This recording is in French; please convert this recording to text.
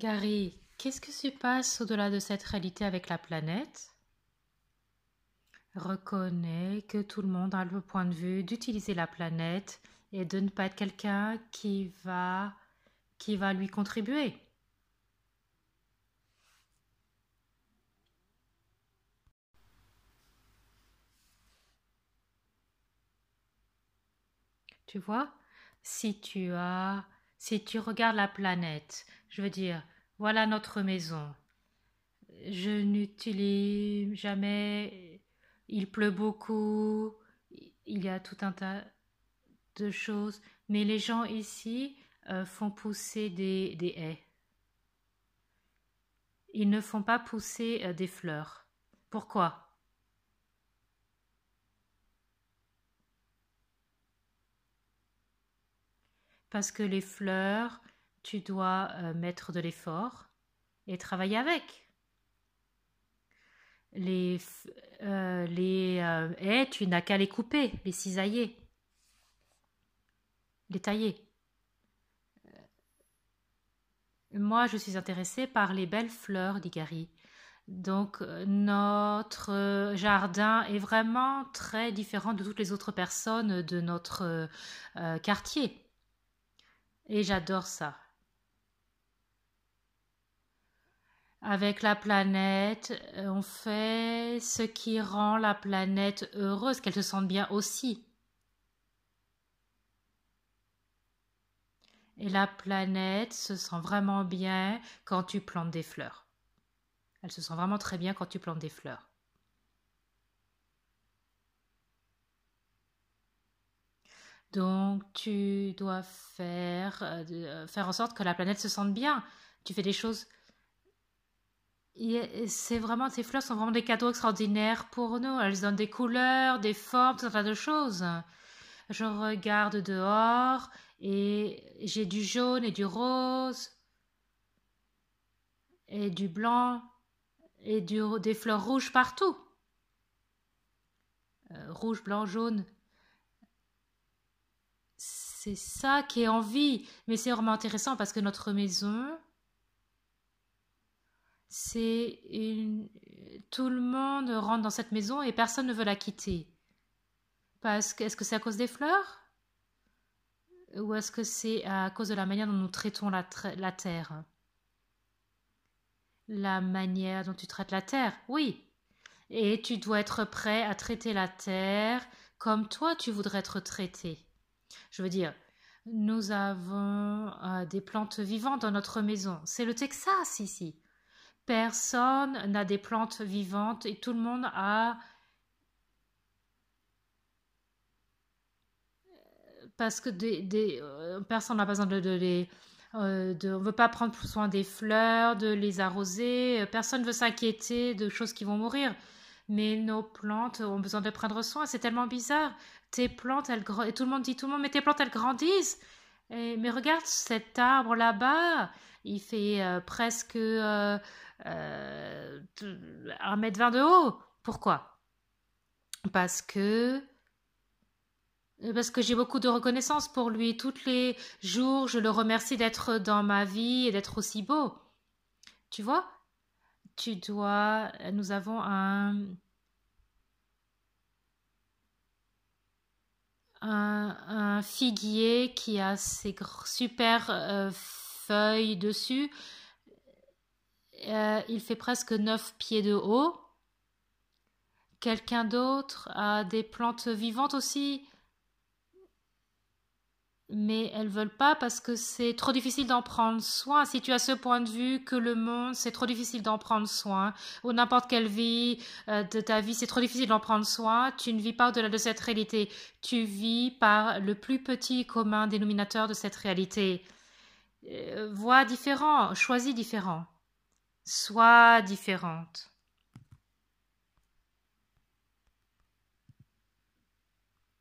Gary, qu'est-ce que se passe au-delà de cette réalité avec la planète? Reconnais que tout le monde a le point de vue d'utiliser la planète et de ne pas être quelqu'un qui va qui va lui contribuer. Tu vois, si tu as, si tu regardes la planète, je veux dire, voilà notre maison. Je n'utilise jamais, il pleut beaucoup, il y a tout un tas de choses, mais les gens ici euh, font pousser des, des, haies. Ils ne font pas pousser euh, des fleurs. Pourquoi? Parce que les fleurs, tu dois euh, mettre de l'effort et travailler avec. Les, euh, les euh, haies, tu n'as qu'à les couper, les cisailler, les tailler. Moi, je suis intéressée par les belles fleurs, dit Gary. Donc, notre jardin est vraiment très différent de toutes les autres personnes de notre quartier. Et j'adore ça. Avec la planète, euh, on fait ce qui rend la planète heureuse, qu'elle se sente bien aussi. Et la planète se sent vraiment bien quand tu plantes des fleurs. Elle se sent vraiment très bien quand tu plantes des fleurs. Donc tu dois faire, euh, euh, faire en sorte que la planète se sente bien. Tu fais des choses. C'est vraiment, ces fleurs sont vraiment des cadeaux extraordinaires pour nous. Elles donnent des couleurs, des formes, tout un tas de choses. Je regarde dehors et j'ai du jaune et du rose et du blanc et du, des fleurs rouges partout. Euh, rouge, blanc, jaune. C'est ça qui est en vie. Mais c'est vraiment intéressant parce que notre maison, c'est une... Tout le monde rentre dans cette maison et personne ne veut la quitter. Parce que est-ce que c'est à cause des fleurs? Ou est-ce que c'est à cause de la manière dont nous traitons la, terre? La manière dont tu traites la terre, oui. Et tu dois être prêt à traiter la terre comme toi tu voudrais être traité. Je veux dire, nous avons euh, des plantes vivantes dans notre maison. C'est le Texas ici. Personne n'a des plantes vivantes et tout le monde a parce que euh, personne n'a besoin de, les euh, de, on veut pas prendre soin des fleurs, de les arroser. Personne ne veut s'inquiéter de choses qui vont mourir. Mais nos plantes ont besoin de prendre soin. C'est tellement bizarre tes plantes, elles et tout le monde dit tout le monde, mais tes plantes, elles grandissent. mais regarde cet arbre là-bas, il fait euh, presque euh, euh, 1m20 de haut. Pourquoi? Parce que parce que j'ai beaucoup de reconnaissance pour lui. Tous les jours, je le remercie d'être dans ma vie et d'être aussi beau. Tu vois? Tu dois. Nous avons un un, figuier qui a ses super euh, feuilles dessus. Euh, il fait presque 9 pieds de haut. Quelqu'un d'autre a des plantes vivantes aussi mais elles veulent pas parce que c'est trop difficile d'en prendre soin. Si tu as ce point de vue que le monde, c'est trop difficile d'en prendre soin, ou n'importe quelle vie euh, de ta vie, c'est trop difficile d'en prendre soin, tu ne vis pas au-delà de cette réalité. Tu vis par le plus petit commun dénominateur de cette réalité. Euh, vois différent, choisis différent. Sois différente.